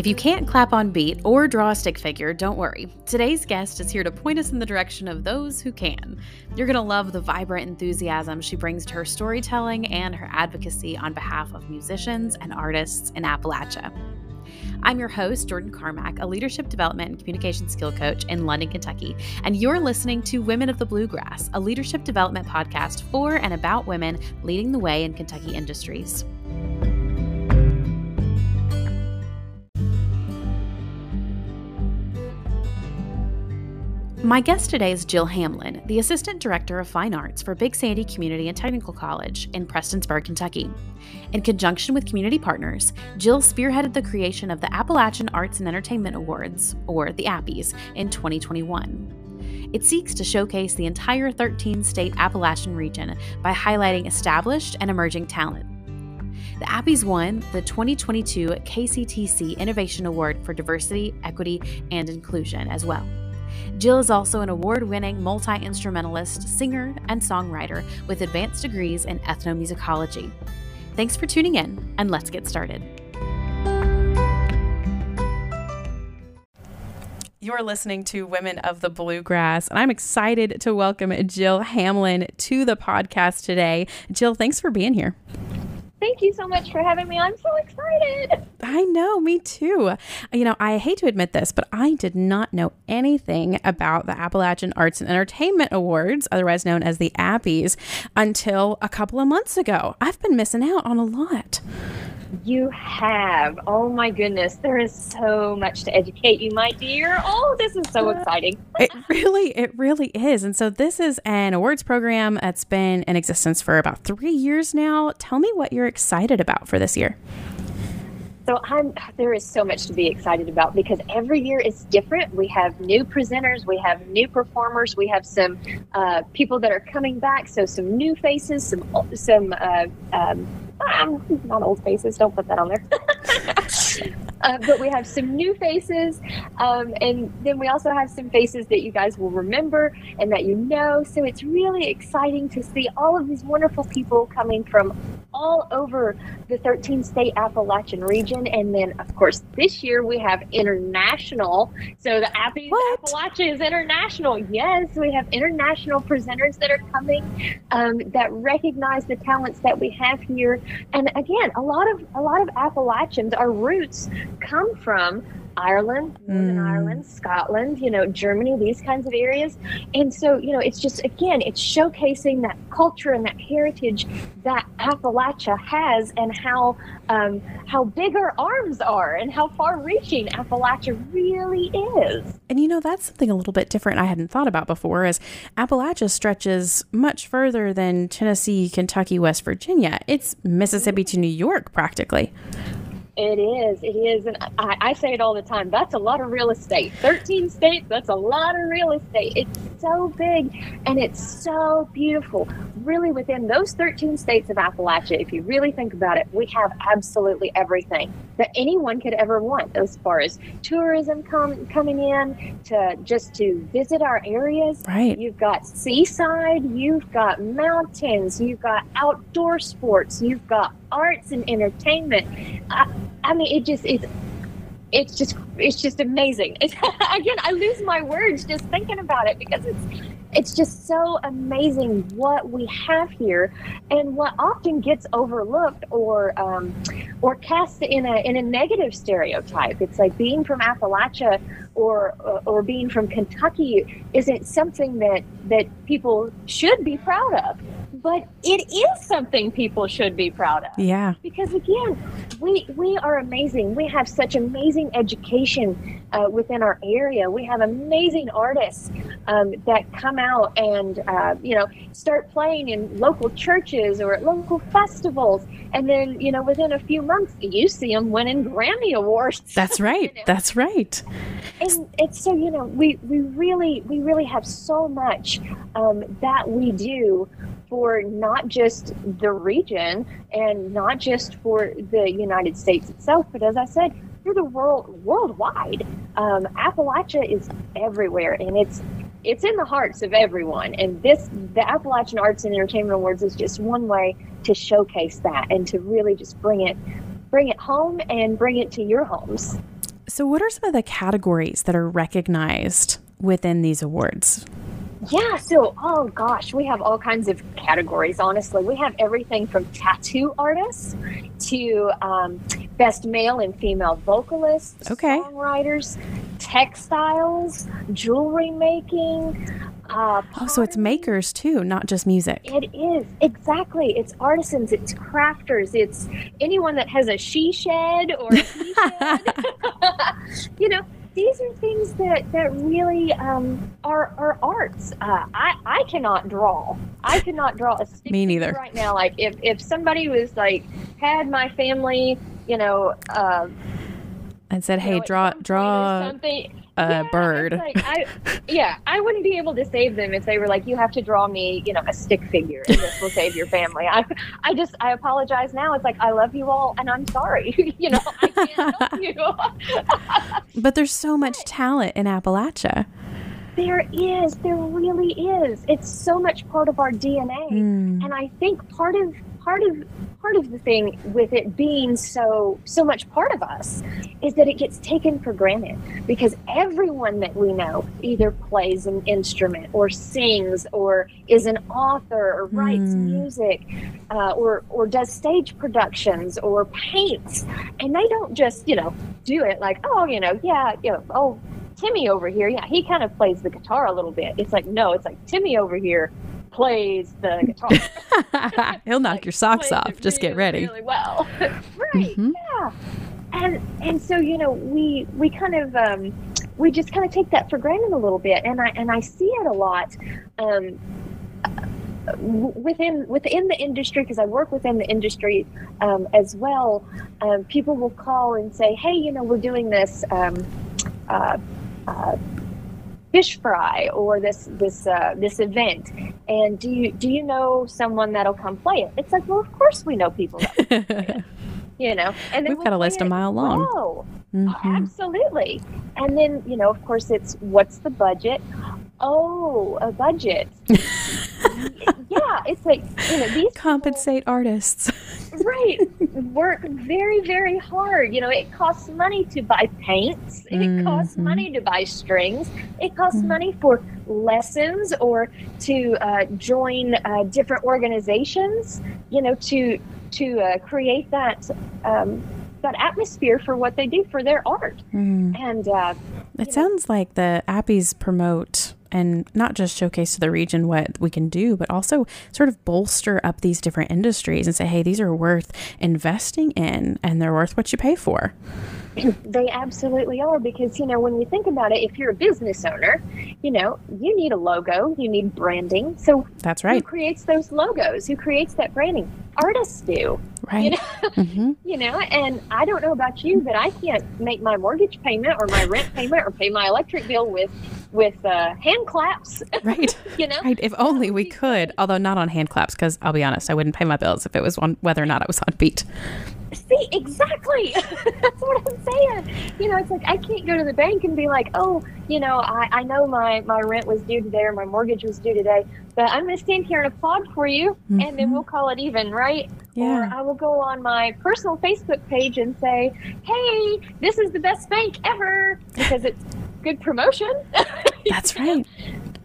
If you can't clap on beat or draw a stick figure, don't worry. Today's guest is here to point us in the direction of those who can. You're going to love the vibrant enthusiasm she brings to her storytelling and her advocacy on behalf of musicians and artists in Appalachia. I'm your host, Jordan Carmack, a leadership development and communication skill coach in London, Kentucky, and you're listening to Women of the Bluegrass, a leadership development podcast for and about women leading the way in Kentucky industries. My guest today is Jill Hamlin, the Assistant Director of Fine Arts for Big Sandy Community and Technical College in Prestonsburg, Kentucky. In conjunction with community partners, Jill spearheaded the creation of the Appalachian Arts and Entertainment Awards, or the Appies, in 2021. It seeks to showcase the entire 13 state Appalachian region by highlighting established and emerging talent. The Appies won the 2022 KCTC Innovation Award for Diversity, Equity, and Inclusion as well. Jill is also an award winning multi instrumentalist, singer, and songwriter with advanced degrees in ethnomusicology. Thanks for tuning in, and let's get started. You're listening to Women of the Bluegrass, and I'm excited to welcome Jill Hamlin to the podcast today. Jill, thanks for being here. Thank you so much for having me. I'm so excited. I know, me too. You know, I hate to admit this, but I did not know anything about the Appalachian Arts and Entertainment Awards, otherwise known as the Appies, until a couple of months ago. I've been missing out on a lot. You have. Oh my goodness. There is so much to educate you, my dear. Oh, this is so exciting. it really, it really is. And so this is an awards program that's been in existence for about three years now. Tell me what you're excited about for this year. So I'm there is so much to be excited about because every year is different. We have new presenters, we have new performers, we have some uh, people that are coming back. So some new faces, some some uh, um, um, not old faces. Don't put that on there. uh, but we have some new faces, um, and then we also have some faces that you guys will remember and that you know. So it's really exciting to see all of these wonderful people coming from all over the 13 state Appalachian region. And then, of course, this year we have international. So the Appy Appalachia is international. Yes, we have international presenters that are coming um, that recognize the talents that we have here. And again, a lot of a lot of Appalachians, our roots come from Ireland, Northern mm. Ireland, Scotland, you know, Germany, these kinds of areas. And so, you know, it's just, again, it's showcasing that culture and that heritage that Appalachia has and how, um, how big our arms are and how far reaching Appalachia really is. And, you know, that's something a little bit different I hadn't thought about before is Appalachia stretches much further than Tennessee, Kentucky, West Virginia. It's Mississippi to New York practically. It is. It is. And I, I, say it all the time. That's a lot of real estate. 13 states, that's a lot of real estate. It's so big and it's so beautiful. Really, within those 13 states of Appalachia, if you really think about it, we have absolutely everything that anyone could ever want as far as tourism com- coming in to just to visit our areas. Right. You've got seaside, you've got mountains, you've got outdoor sports, you've got arts and entertainment. I, I mean, it just it's it's just it's just amazing. It's, again, I lose my words just thinking about it because it's it's just so amazing what we have here, and what often gets overlooked or um, or cast in a in a negative stereotype. It's like being from Appalachia or or being from Kentucky isn't something that that people should be proud of but it is something people should be proud of. Yeah. Because again, we we are amazing. We have such amazing education uh, within our area. We have amazing artists um, that come out and uh, you know start playing in local churches or at local festivals, and then you know within a few months you see them winning Grammy awards. That's right. you know? That's right. And it's so you know we we really we really have so much um, that we do for not just the region and not just for the United States itself, but as I said, for the world worldwide. Um, Appalachia is everywhere, and it's it's in the hearts of everyone. And this, the Appalachian Arts and Entertainment Awards, is just one way to showcase that and to really just bring it bring it home and bring it to your homes. So, what are some of the categories that are recognized within these awards? Yeah, so oh gosh, we have all kinds of categories. Honestly, we have everything from tattoo artists to um, best male and female vocalists, okay. songwriters, textiles, jewelry making. Uh, oh, so it's makers too, not just music. It is exactly. It's artisans, it's crafters, it's anyone that has a she shed or a he shed. you know, these are things that that really um, are are arts. Uh, I I cannot draw. I cannot draw a stick Me neither. right now. Like if if somebody was like had my family, you know. Uh, and said, "Hey, draw draw something." A yeah, bird. Like, I, yeah, I wouldn't be able to save them if they were like, you have to draw me, you know, a stick figure, and this will save your family. I, I just, I apologize now. It's like I love you all, and I'm sorry. you know, I can't help you. but there's so much talent in Appalachia. There is, there really is. It's so much part of our DNA, mm. and I think part of part of part of the thing with it being so so much part of us is that it gets taken for granted because everyone that we know either plays an instrument or sings or is an author or writes mm. music uh, or or does stage productions or paints and they don't just you know do it like oh you know yeah you know oh Timmy over here, yeah, he kind of plays the guitar a little bit. It's like, no, it's like Timmy over here plays the guitar. He'll knock like, your socks off. Just really, get ready. Really well, right? Mm-hmm. Yeah, and and so you know we we kind of um, we just kind of take that for granted a little bit, and I and I see it a lot. Um, within within the industry because I work within the industry um, as well. Um, people will call and say, "Hey, you know, we're doing this um, uh, uh, fish fry or this this uh, this event. And do you do you know someone that'll come play it? It's like well of course we know people that you know? And we've we'll got a list a mile long. Oh, mm-hmm. absolutely. And then you know of course it's what's the budget? Oh a budget. Yeah it's like you know these compensate people, artists right work very very hard you know it costs money to buy paints it mm-hmm. costs money to buy strings it costs mm-hmm. money for lessons or to uh, join uh, different organizations you know to to uh, create that um, that atmosphere for what they do for their art mm. and uh, it sounds know. like the appies promote and not just showcase to the region what we can do, but also sort of bolster up these different industries and say, hey, these are worth investing in and they're worth what you pay for. They absolutely are because, you know, when you think about it, if you're a business owner, you know, you need a logo, you need branding. So that's right. Who creates those logos? Who creates that branding? Artists do. Right. You know, mm-hmm. you know, and I don't know about you, but I can't make my mortgage payment or my rent payment or pay my electric bill with with uh, hand claps. Right. you know? Right. If only we could, although not on hand claps, because I'll be honest, I wouldn't pay my bills if it was on whether or not I was on beat. See, exactly. That's what I'm saying. You know, it's like I can't go to the bank and be like, oh, you know, I, I know my, my rent was due today or my mortgage was due today, but I'm going to stand here and applaud for you mm-hmm. and then we'll call it even, right? Yeah. Or I will go on my personal Facebook page and say, hey, this is the best bank ever because it's good promotion. That's right.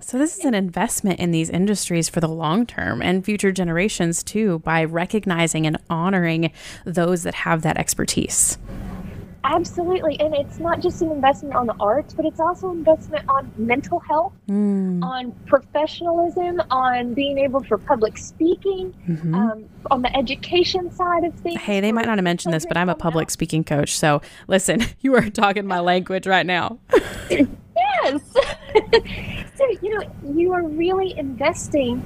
So, this is an investment in these industries for the long term and future generations too by recognizing and honoring those that have that expertise. Absolutely. And it's not just an investment on the arts, but it's also an investment on mental health, mm. on professionalism, on being able for public speaking, mm-hmm. um, on the education side of things. Hey, they might not have mentioned this, but I'm a public speaking coach. So listen, you are talking my language right now. yes. so, you know, you are really investing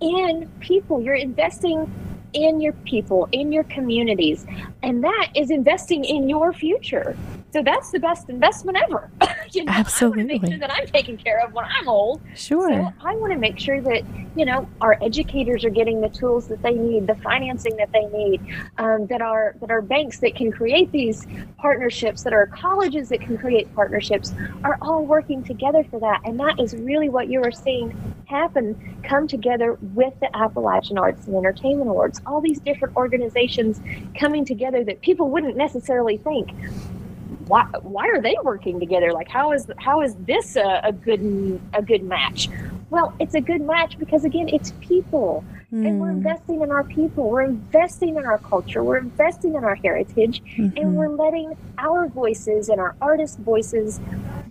in people. You're investing in your people, in your communities. And that is investing in your future. So that's the best investment ever. you know, Absolutely. Make sure that I'm taken care of when I'm old. Sure. So I want to make sure that, you know, our educators are getting the tools that they need, the financing that they need, um, that are that are banks that can create these partnerships, that are colleges that can create partnerships, are all working together for that. And that is really what you are seeing happen, come together with the Appalachian Arts and Entertainment Awards. All these different organizations coming together that people wouldn't necessarily think why why are they working together? Like how is how is this a, a good a good match? Well, it's a good match because again, it's people. Mm. And we're hmm. investing in our people. We're investing in our culture. We're investing in our heritage. Mm-hmm. And we're letting our voices and our artist voices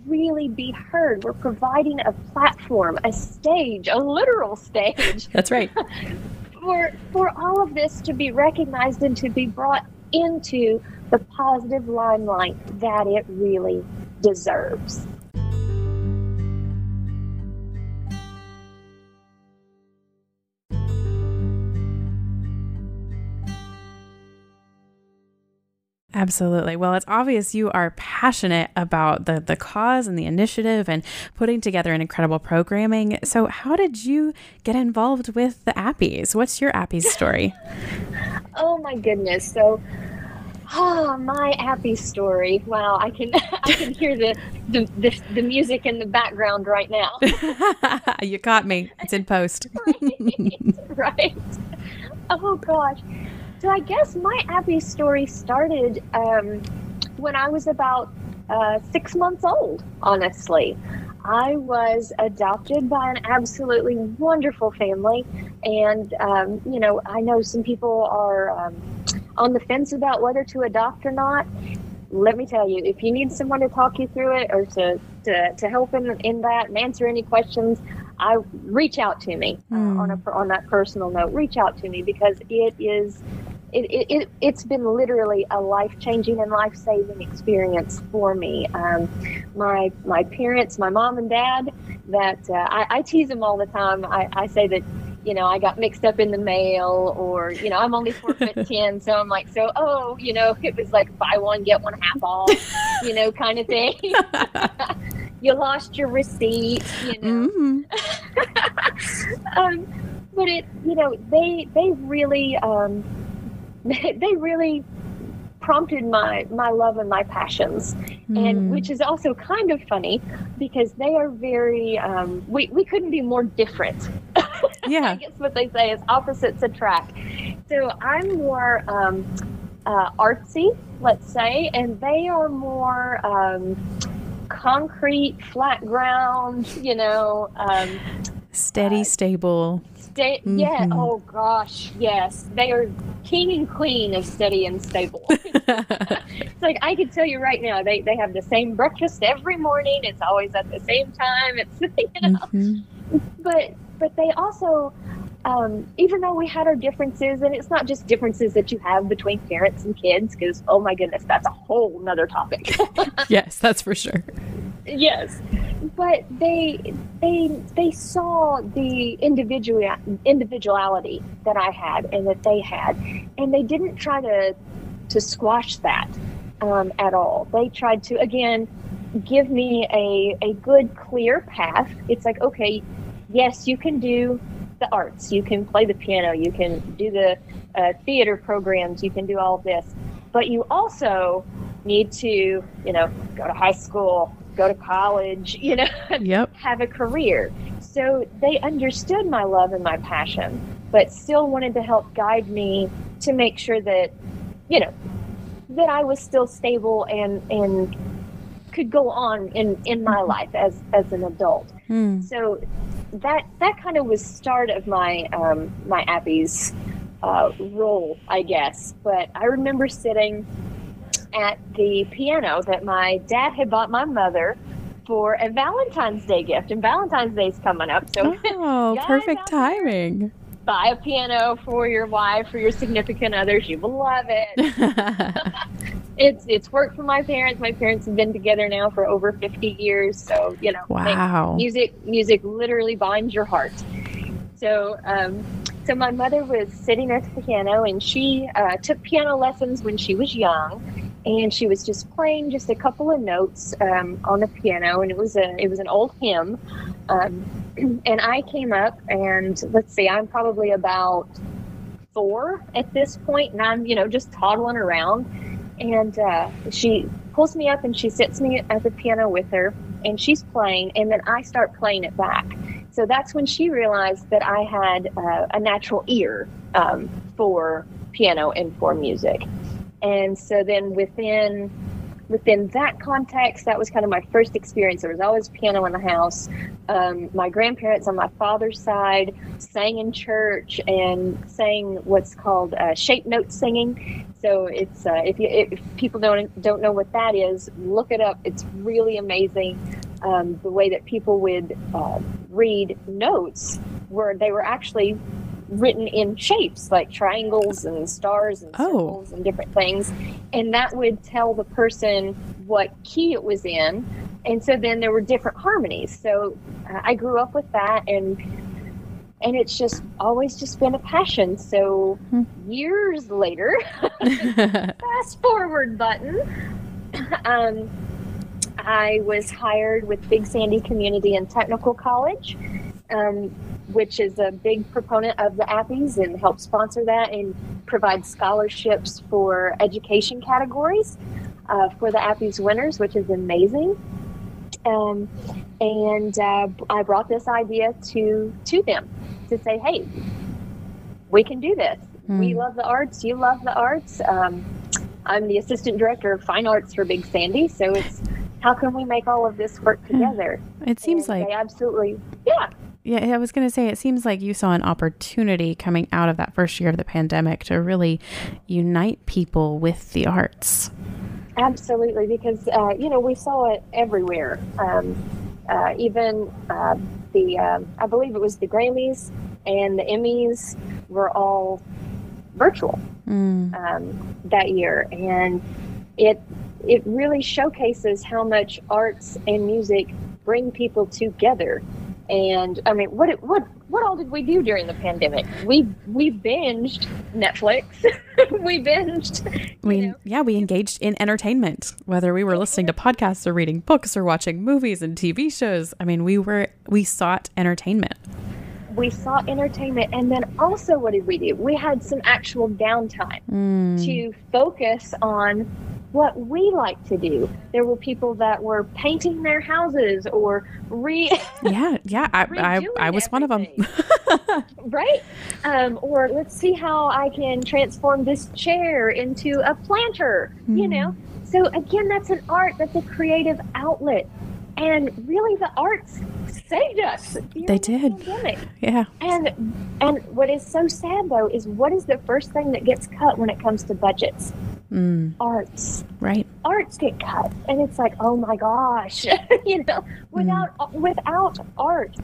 really be heard. We're providing a platform, a stage, a literal stage. That's right. for for all of this to be recognized and to be brought into the positive limelight that it really deserves. Absolutely. Well, it's obvious you are passionate about the, the cause and the initiative and putting together an incredible programming. So, how did you get involved with the Appies? What's your Appies story? oh, my goodness. So, Oh, my Appy story. Wow, I can I can hear the, the, the, the music in the background right now. you caught me. It's in post. right, right. Oh gosh. So I guess my Appy story started um, when I was about uh, six months old, honestly. I was adopted by an absolutely wonderful family. And, um, you know, I know some people are um, on the fence about whether to adopt or not. Let me tell you, if you need someone to talk you through it or to, to, to help in, in that and answer any questions, I reach out to me mm. uh, on a on that personal note. Reach out to me because it is it, it, it, has been literally a life changing and life saving experience for me. Um, my my parents, my mom and dad, that uh, I, I, tease them all the time. I, I say that you know, I got mixed up in the mail, or you know, I'm only four foot ten, so I'm like, so oh, you know, it was like buy one get one half off, you know, kind of thing. you lost your receipt, you know. Mm-hmm. um, but it, you know, they they really. Um, they really prompted my my love and my passions mm. and hmm. which is also kind of funny because they are very um, we, we couldn't be more different yeah i guess what they say is opposites attract so i'm more um, uh, artsy let's say and they are more um, concrete flat ground you know um, steady uh, stable Sta- mm-hmm. Yeah. Oh gosh. Yes. They are king and queen of steady and stable. it's like I can tell you right now. They they have the same breakfast every morning. It's always at the same time. It's you know. Mm-hmm. But but they also. Um, even though we had our differences, and it's not just differences that you have between parents and kids, because oh my goodness, that's a whole nother topic. yes, that's for sure. Yes, but they they they saw the individual individuality that I had and that they had, and they didn't try to to squash that um, at all. They tried to again give me a a good clear path. It's like okay, yes, you can do the arts, you can play the piano, you can do the uh, theater programs, you can do all of this, but you also need to you know go to high school go to college, you know, yep. have a career. So they understood my love and my passion, but still wanted to help guide me to make sure that, you know, that I was still stable and and could go on in in my mm-hmm. life as as an adult. Hmm. So that that kind of was start of my um, my Appies uh, role, I guess. But I remember sitting at the piano that my dad had bought my mother for a Valentine's Day gift, and Valentine's Day is coming up. So, oh, perfect timing. Buy a piano for your wife for your significant others. You will love it. it's it's worked for my parents. My parents have been together now for over fifty years. So you know, wow, music music literally binds your heart. So. Um, so my mother was sitting at the piano, and she uh, took piano lessons when she was young and she was just playing just a couple of notes um, on the piano, and it was a it was an old hymn. Um, and I came up, and let's see, I'm probably about four at this point, and I'm you know just toddling around, and uh, she pulls me up and she sits me at the piano with her, and she's playing, and then I start playing it back. So that's when she realized that I had uh, a natural ear um, for piano and for music. And so then within within that context, that was kind of my first experience. There was always piano in the house. Um, my grandparents on my father's side sang in church and sang what's called uh, shape note singing. So it's uh, if you if people don't don't know what that is, look it up. It's really amazing. Um, the way that people would uh, read notes where they were actually written in shapes like triangles and stars and Oh. circles and different things. And that would tell the person what key it was in. And so then there were different harmonies. So uh, I grew up with that and and it's just always just been a passion. So Hmm. years later, fast forward button. Um, I was hired with Big Sandy Community and Technical College, um, which is a big proponent of the Appies and helps sponsor that and provide scholarships for education categories uh, for the Appies winners, which is amazing. Um, and uh, I brought this idea to to them to say, "Hey, we can do this. We Hmm. love the arts. You love the arts. Um, I'm the assistant director of fine arts for Big Sandy, so it's how can we make all of this work together? It seems And like they absolutely, yeah, Yeah, I was going to say, it seems like you saw an opportunity coming out of that first year of the pandemic to really unite people with the arts. absolutely. Because uh, you know we saw it everywhere. Um, uh, even uh, the, um, I believe it was the Grammys and the Emmys were all virtual. Mm. um, that year, and it it really showcases how much arts and music bring people together. And I mean, what what what all did we do during the pandemic? We we binged Netflix. we binged. We, know, yeah, we engaged in entertainment, whether we were listening to podcasts or reading books or watching movies and TV shows. I mean, we were, we sought entertainment. we sought entertainment, and then also what did we do? We had some actual downtime. Mm. to focus on what we like to do. There were people that were painting their houses or re Yeah, yeah, I, I, I was one of them. right? Um, or let's see how I can transform this chair into a planter, you Hmm. know? So again, that's an art, that's a creative outlet. And really the arts saved us. They the did. yeah. And and what is so sad though is what is the first thing that gets cut when it comes to budgets? Mm, Arts. right. arts get cut and it's like oh my gosh you know without without art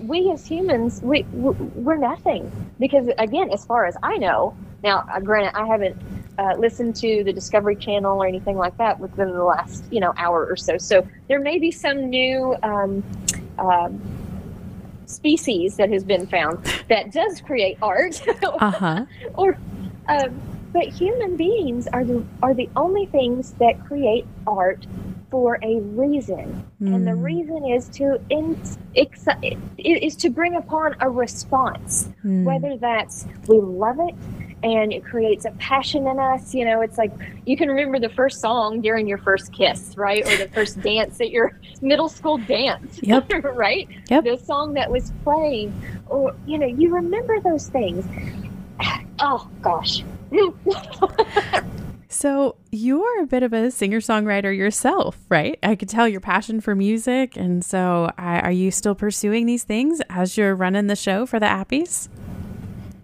we as humans we we're nothing because again as far as i know now uh, granted i haven't uh, listened to the discovery channel or anything like that within the last you know hour or so so there may be some new um, um, species that has been found that does create art Uh huh. or um, but human beings are the are the only things that create art for a reason and the Mm. reason is to in, ex, is to bring upon a response Mm. whether that's we love it and it creates a passion in us you know it's like you can remember the first song during your first kiss right or the first dance at your middle school dance Yep. right Yep. the song that was playing or you know you remember those things oh gosh So you're a bit of a singer songwriter yourself, right? I could tell your passion for music, and so I, are you still pursuing these things as you're running the show for the Appies?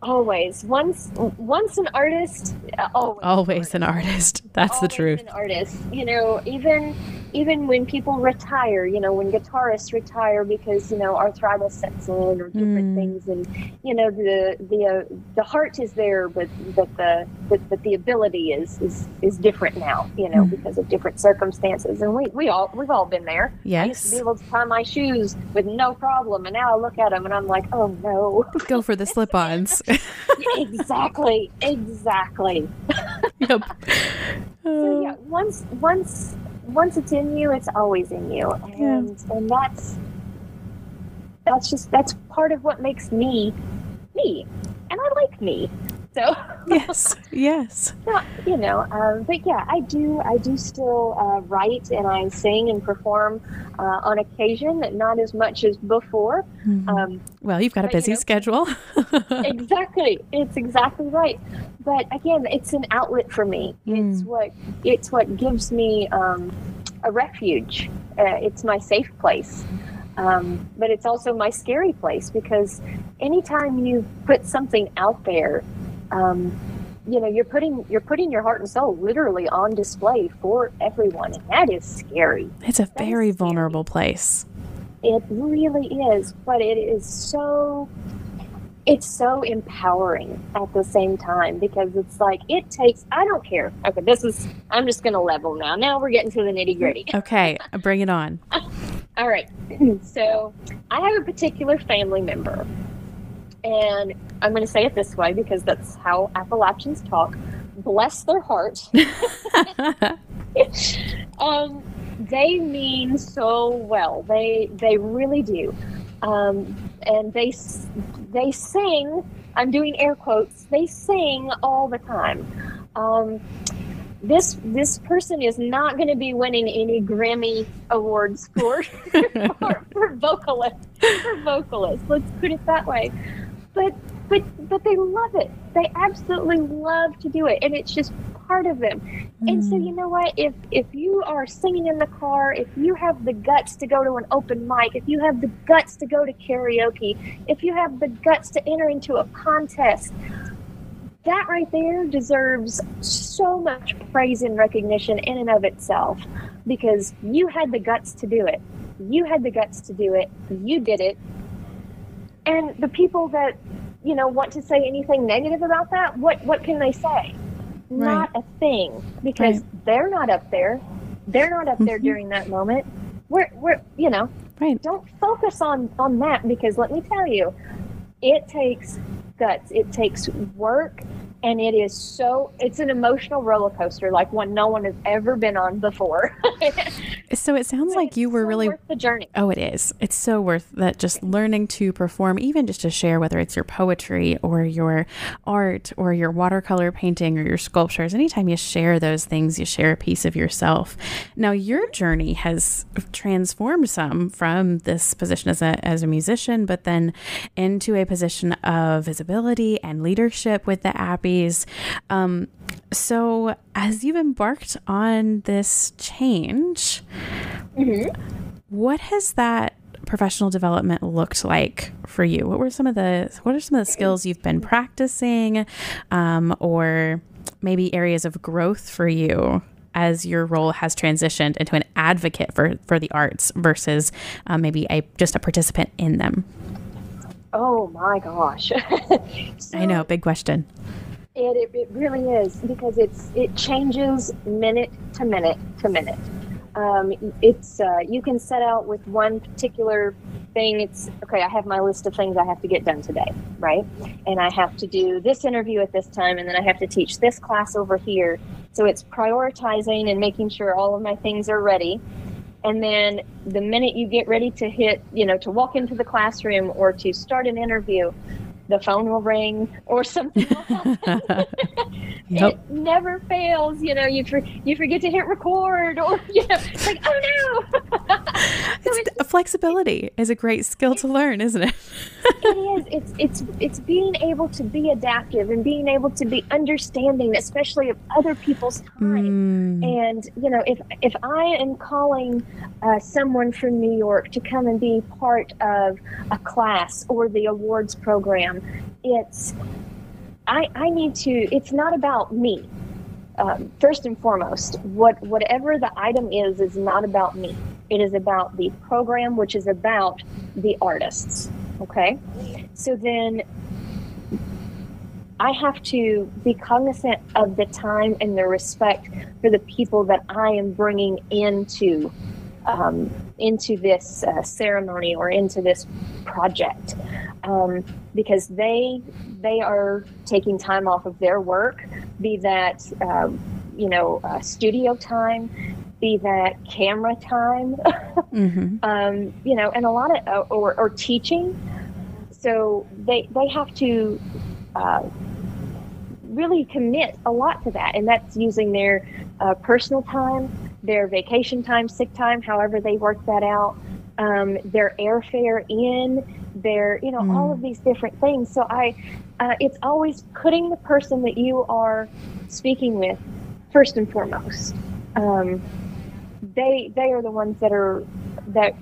Always once once an artist uh, always, Always an artist. That's the always truth. an artist you know even even when people retire you know when guitarists retire because you know arthritis sets in or different Mm. things and you know the the uh, the heart is there but but the but, but the ability is is is different now you know Mm. because of different circumstances and we we all we've all been there I used to be able to tie my shoes with no problem and now I look at them and I'm like oh no Go for the slip ons. exactly exactly yep. So yeah, once once once it's in you, it's always in you, and and that's that's just that's part of what makes me me, and I like me. So yes. Yes. no, you know, um, but yeah, I do I do still uh, write and I sing and perform uh, on occasion, not as much as before. Mhm. Um, well, you've got a but, you busy know- schedule. exactly, it's exactly right. But again, it's an outlet for me. Mm. It's what it's what gives me um, a refuge. Uh, it's my safe place. Um, but it's also my scary place because anytime you put something out there, um, you know you're putting you're putting your heart and soul literally on display for everyone, and that is scary. It's a that very vulnerable place. It really is, but it is so it's so empowering at the same time because it's like it takes i don't care. Okay this is i'm just gonna level now. Now we're getting to the nitty gritty. Okay bring it on. All right so i have a particular family member and i'm going to say it this way because that's how appalachians talk. Bless their heart. Um, they mean so well. They they really do. Um, and they they sing. I'm doing air quotes. They sing all the time. Um, this this person is not going to be winning any Grammy awards for for, for vocalist for vocalist. Let's put it that way. But but but they love it. They absolutely love to do it, and it's just part of them. Mm. And so, mm. you know what? If if you are singing in the car, if you have the guts to go to an open mic, if you have the guts to go to karaoke, if you have the guts to enter into a contest, that right there deserves so much praise and recognition in and of itself because you had the guts to do it. You had the guts to do it. You did it. And the people that, you know, want to say anything negative about that, what what can they say? not a thing because right. they're not up there. They're not up there mm-hmm. during that moment. We're, we're, you know, right. don't focus on, on that because let me tell you, it takes guts. It takes work and it is so it's an emotional roller coaster like one no one has ever been on before so it sounds but like you were so really worth the journey. Oh it is. It's so worth that just learning to perform even just to share whether it's your poetry or your art or your watercolor painting or your sculptures. Anytime you share those things you share a piece of yourself. Now your journey has transformed some from this position as a as a musician but then into a position of visibility and leadership with the Appy um, so, as you've embarked on this change, mm-hmm. what has that professional development looked like for you? What were some of the what are some of the skills you've been practicing, um, or maybe areas of growth for you as your role has transitioned into an advocate for for the arts versus um, maybe a just a participant in them? Oh my gosh! so, I know, big question. It, it, it really is because it's it changes minute to minute to minute. Um, it's uh, you can set out with one particular thing. It's okay. I have my list of things I have to get done today, right? And I have to do this interview at this time, and then I have to teach this class over here. So it's prioritizing and making sure all of my things are ready. And then the minute you get ready to hit, you know, to walk into the classroom or to start an interview, the phone will ring or something will yep. It never fails. You know, you for, you forget to hit record or you know, it's like oh no. so it's, it's, flexibility is a great skill to learn, isn't it? it is. It's it's it's being able to be adaptive and being able to be understanding, especially of other people's time. Mm. And you know, if if I am calling uh, someone from New York to come and be part of a class or the awards program it's I, I need to it's not about me. Um, first and foremost what whatever the item is is not about me. It is about the program which is about the artists okay? So then I have to be cognizant of the time and the respect for the people that I am bringing into um, into this uh, ceremony or into this project. Um, because they they are taking time off of their work, be that um, you know uh, studio time, be that camera time, mm-hmm. um, you know, and a lot of uh, or, or teaching. So they they have to. Uh, really commit a lot to that, and that's using their uh, personal time, their vacation time, sick time, however they work that out, um, their airfare in, their, you know, mm. all of these different things. So I, uh, it's always putting the person that you are speaking with first and foremost. Um, they they are the ones that are that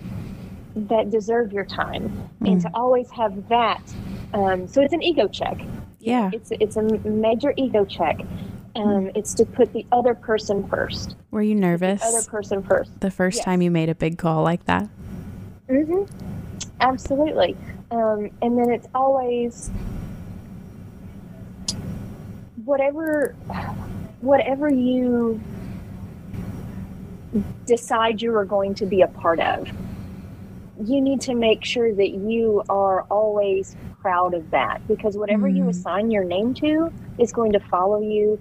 that deserve your time, mm. and to always have that. Um, so it's an ego check. Yeah, it's it's a major ego check. Um, it's to put the other person first. Were you nervous? The other person first. The first yes. time you made a big call like that. Mm-hmm. Absolutely. Um, and then it's always whatever whatever you decide you are going to be a part of you need to make sure that you are always proud of that because whatever mm. you assign your name to is going to follow you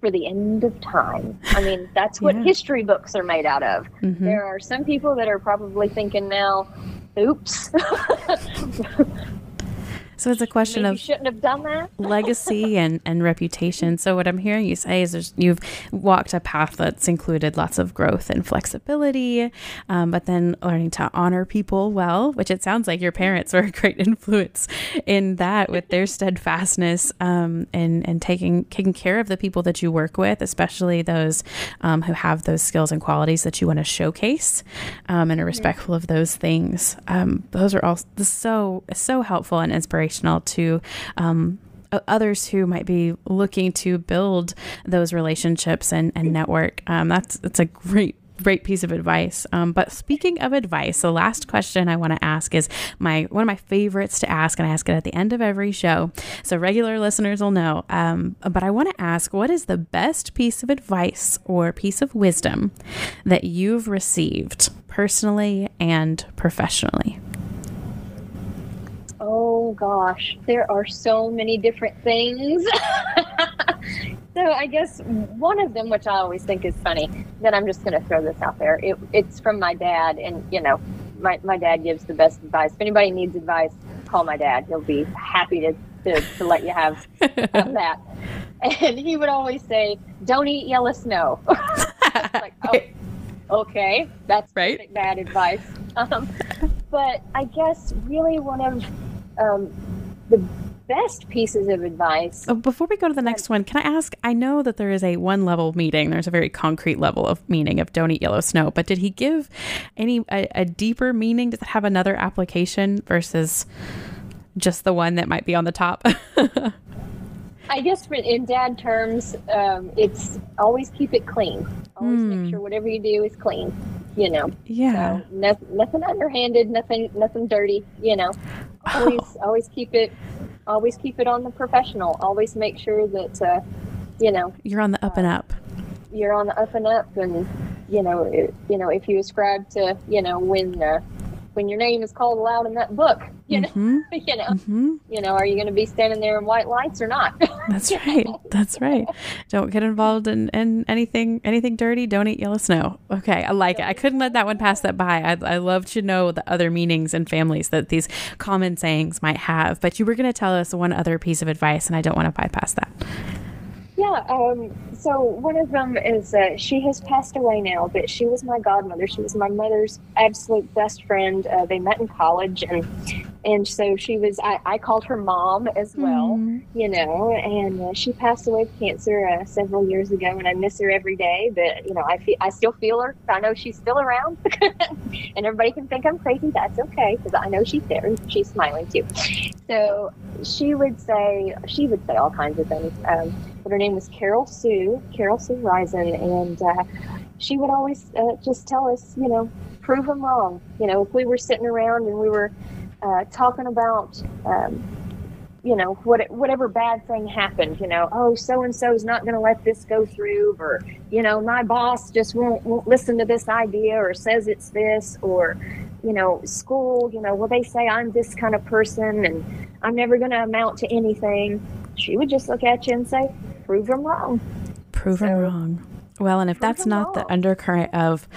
for the end of time. I mean, that's what yeah. history books are made out of. Mm-hmm. There are some people that are probably thinking now, oops. So it's a question Maybe of shouldn't have done that legacy and, and reputation. So what I'm hearing you say is you've walked a path that's included lots of growth and flexibility, um, but then learning to honor people well, which it sounds like your parents were a great influence in that with their steadfastness um, and and taking taking care of the people that you work with, especially those um, who have those skills and qualities that you want to showcase, um, and are respectful of those things. Um, those are all so so helpful and inspirational inspirational to um, others who might be looking to build those relationships and, and network. Um, that's that's a great great piece of advice. Um, but speaking of advice, the last question I want to ask is my one of my favorites to ask, and I ask it at the end of every show, so regular listeners will know. Um, but I want to ask, what is the best piece of advice or piece of wisdom that you've received personally and professionally? Oh gosh, there are so many different things. so I guess one of them, which I always think is funny, that I'm just going to throw this out there. It, it's from my dad, and you know, my, my dad gives the best advice. If anybody needs advice, call my dad. He'll be happy to, to, to let you have, have that. And he would always say, "Don't eat yellow snow." like, oh, okay, that's right. bad advice. Um, but I guess really one of um, the best pieces of advice. Oh, before we go to the next one, can I ask? I know that there is a one level meaning. There's a very concrete level of meaning of don't eat yellow snow. But did he give any a, a deeper meaning? Does it have another application versus just the one that might be on the top? I guess in dad terms, um, it's always keep it clean. Always mm. make hmm. sure whatever you do is clean. You know. Yeah. So no, nothing underhanded, nothing, nothing dirty. You know. Always, oh. always keep it. Always keep it on the professional. Always make sure that, uh, you know. You're on the up and uh, up. You're on the up and up, and you know, it, you know, if you ascribe to, you know, when. Uh, when your name is called aloud in that book. You know, mm-hmm. you know, mm-hmm. you know, are you going to be standing there in white lights or not? That's right. That's right. Don't get involved in, in anything anything dirty. Don't eat yellow snow. Okay, I like it. I couldn't let that one pass that by. I, I love to know the other meanings and families that these common sayings might have. But you were going to tell us one other piece of advice, and I don't want to bypass that. Yeah. Um, so one of them is uh, she has passed away now, but she was my godmother. She was my mother's absolute best friend. Uh, they met in college, and and so she was. I, I called her mom as well, mm. you know. And uh, she passed away of cancer uh, several years ago, and I miss her every day. But you know, I feel I still feel her. I know she's still around, and everybody can think I'm crazy. That's okay because I know she's there and she's smiling too. So she would say she would say all kinds of things. Um, but her name was Carol Sue, Carol Sue Risen, and uh, she would always uh, just tell us, you know, prove them wrong. You know, if we were sitting around and we were uh, talking about, um, you know, what, whatever bad thing happened, you know, oh, so and so is not going to let this go through, or you know, my boss just won't, won't listen to this idea, or says it's this, or you know, school, you know, well, they say I'm this kind of person and I'm never going to amount to anything. She would just look at you and say, prove them wrong. Prove so, them wrong. Well, and if that's not the undercurrent of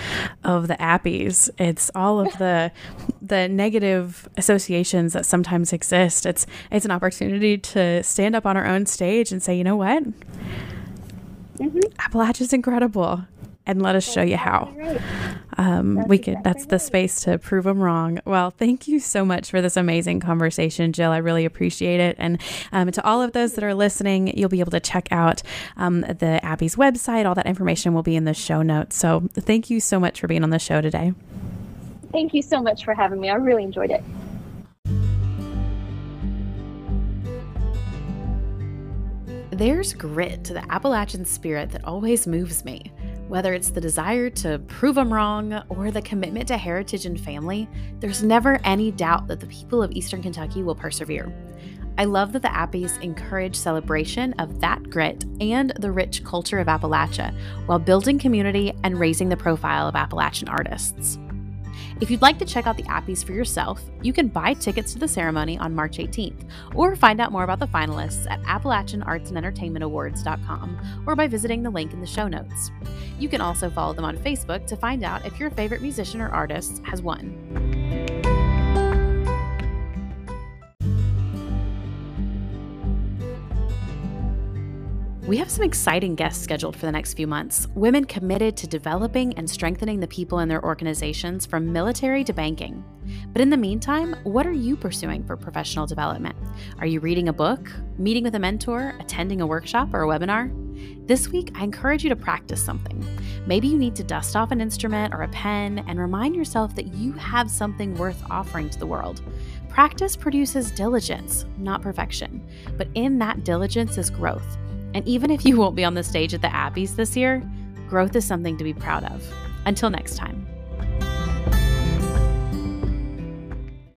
of the appies, it's all of the the negative associations that sometimes exist. It's it's an opportunity to stand up on our own stage and say, you know what, mm-hmm. Appalachia's incredible and let us show you how. Um, we could exactly that's right. the space to prove them wrong. Well thank you so much for this amazing conversation jill. I really appreciate it. And um, to all of those that are listening you'll be able to check out um, the Appy's website. All that information will be in the show notes. So thank you so much for being on the show today. Thank you so much for having me. I really enjoyed it. There's grit to the Appalachian spirit that always moves me. Whether it's the desire to prove them wrong or the commitment to heritage and family, there's never any doubt that the people of Eastern Kentucky will persevere. I love that the Appy's encourage celebration of that grit and the rich culture of Appalachia while building community and raising the profile of Appalachian artists. If you'd like to check out the Appy's for yourself, you can buy tickets to the ceremony on March 18th, or find out more about the finalists at AppalachianArtsAndEntertainmentAwards.com or by visiting the link in the show notes. You can also follow them on Facebook to find out if your favorite musician or artist has won. We have some exciting guests scheduled for the next few months. Women committed to developing and strengthening the people in their organizations from military to banking. But in the meantime, what are you pursuing for professional development? Are you reading a book, meeting with a mentor, attending a workshop or a webinar? This week, I encourage you to practice something. Maybe you need to dust off an instrument or a pen and remind yourself that you have something worth offering to the world. Practice produces diligence, not perfection. But in that diligence is growth. And even if you won't be on the stage at the Appy's this year, growth is something to be proud of. Until next time.